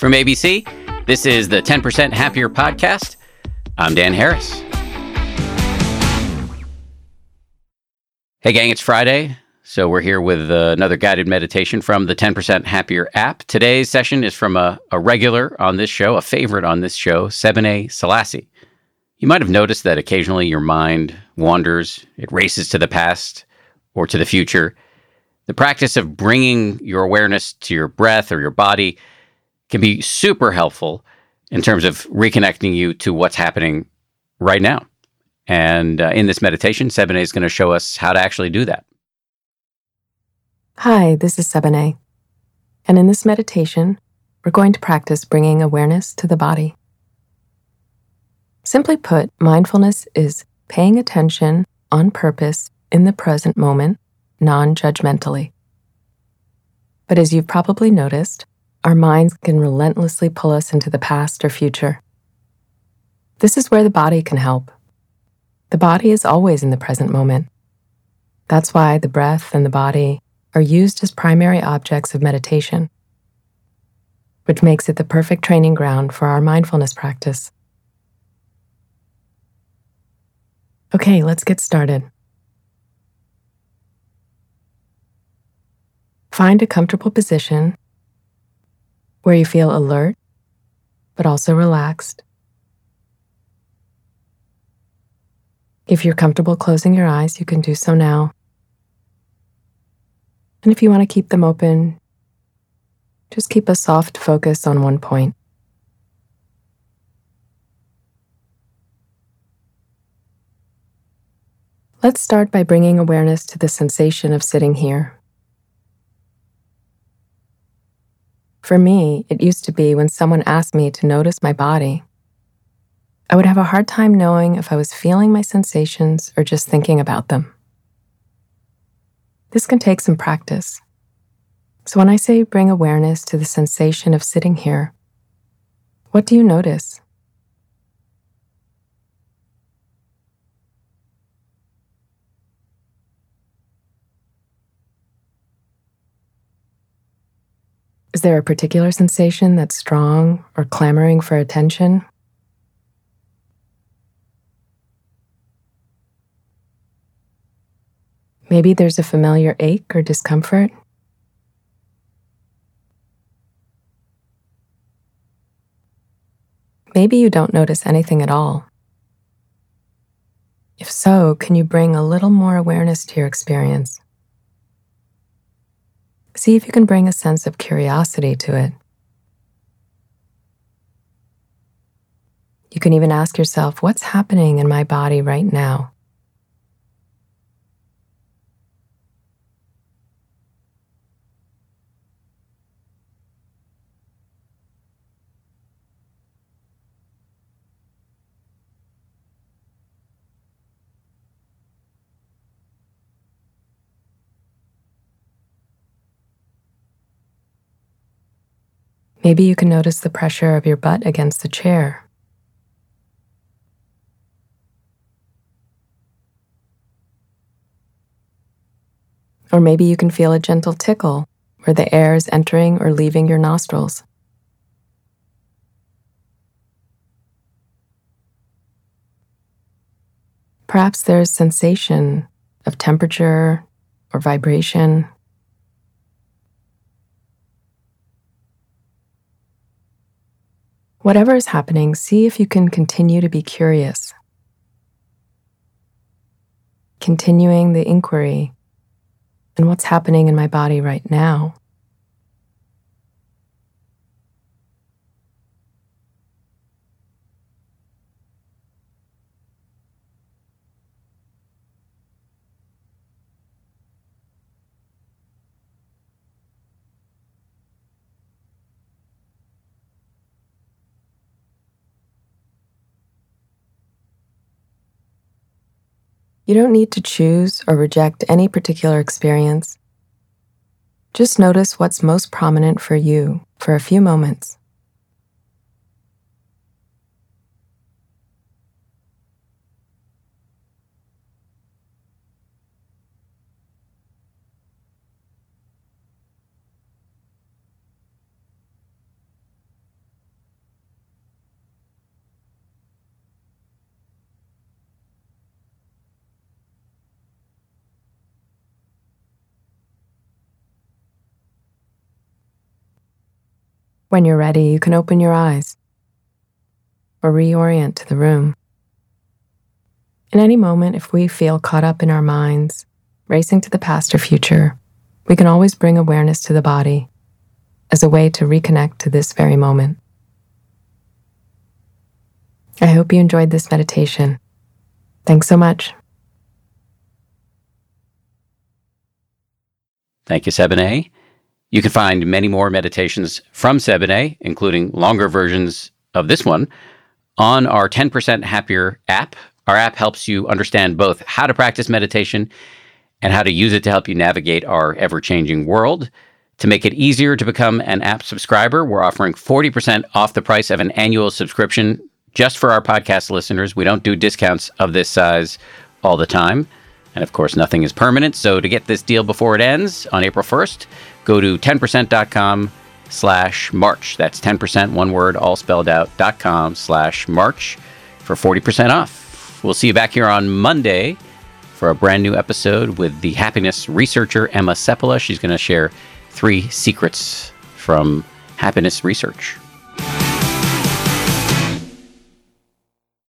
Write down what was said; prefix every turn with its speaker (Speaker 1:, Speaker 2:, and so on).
Speaker 1: From ABC, this is the 10% Happier Podcast. I'm Dan Harris. Hey, gang, it's Friday. So we're here with uh, another guided meditation from the 10% Happier app. Today's session is from a, a regular on this show, a favorite on this show, Sebene Selassie. You might have noticed that occasionally your mind wanders, it races to the past or to the future. The practice of bringing your awareness to your breath or your body can be super helpful in terms of reconnecting you to what's happening right now. And uh, in this meditation, Sebene is going to show us how to actually do that.
Speaker 2: Hi, this is Sebene. And in this meditation, we're going to practice bringing awareness to the body. Simply put, mindfulness is paying attention on purpose in the present moment, non judgmentally. But as you've probably noticed, our minds can relentlessly pull us into the past or future. This is where the body can help. The body is always in the present moment. That's why the breath and the body are used as primary objects of meditation, which makes it the perfect training ground for our mindfulness practice. Okay, let's get started. Find a comfortable position where you feel alert but also relaxed. If you're comfortable closing your eyes, you can do so now. And if you want to keep them open, just keep a soft focus on one point. Let's start by bringing awareness to the sensation of sitting here. For me, it used to be when someone asked me to notice my body. I would have a hard time knowing if I was feeling my sensations or just thinking about them. This can take some practice. So when I say bring awareness to the sensation of sitting here, what do you notice? Is there a particular sensation that's strong or clamoring for attention? Maybe there's a familiar ache or discomfort. Maybe you don't notice anything at all. If so, can you bring a little more awareness to your experience? See if you can bring a sense of curiosity to it. You can even ask yourself, what's happening in my body right now? Maybe you can notice the pressure of your butt against the chair. Or maybe you can feel a gentle tickle where the air is entering or leaving your nostrils. Perhaps there's sensation of temperature or vibration. Whatever is happening, see if you can continue to be curious. Continuing the inquiry and what's happening in my body right now. You don't need to choose or reject any particular experience. Just notice what's most prominent for you for a few moments. When you're ready, you can open your eyes or reorient to the room. In any moment, if we feel caught up in our minds, racing to the past or future, we can always bring awareness to the body as a way to reconnect to this very moment. I hope you enjoyed this meditation. Thanks so much.
Speaker 1: Thank you, Sebene. You can find many more meditations from Sebene, including longer versions of this one, on our 10% Happier app. Our app helps you understand both how to practice meditation and how to use it to help you navigate our ever changing world. To make it easier to become an app subscriber, we're offering 40% off the price of an annual subscription just for our podcast listeners. We don't do discounts of this size all the time. And of course, nothing is permanent. So to get this deal before it ends on April 1st, go to 10%.com slash March. That's 10%, one word, all spelled out, dot com slash March for 40% off. We'll see you back here on Monday for a brand new episode with the happiness researcher, Emma Seppala. She's going to share three secrets from happiness research.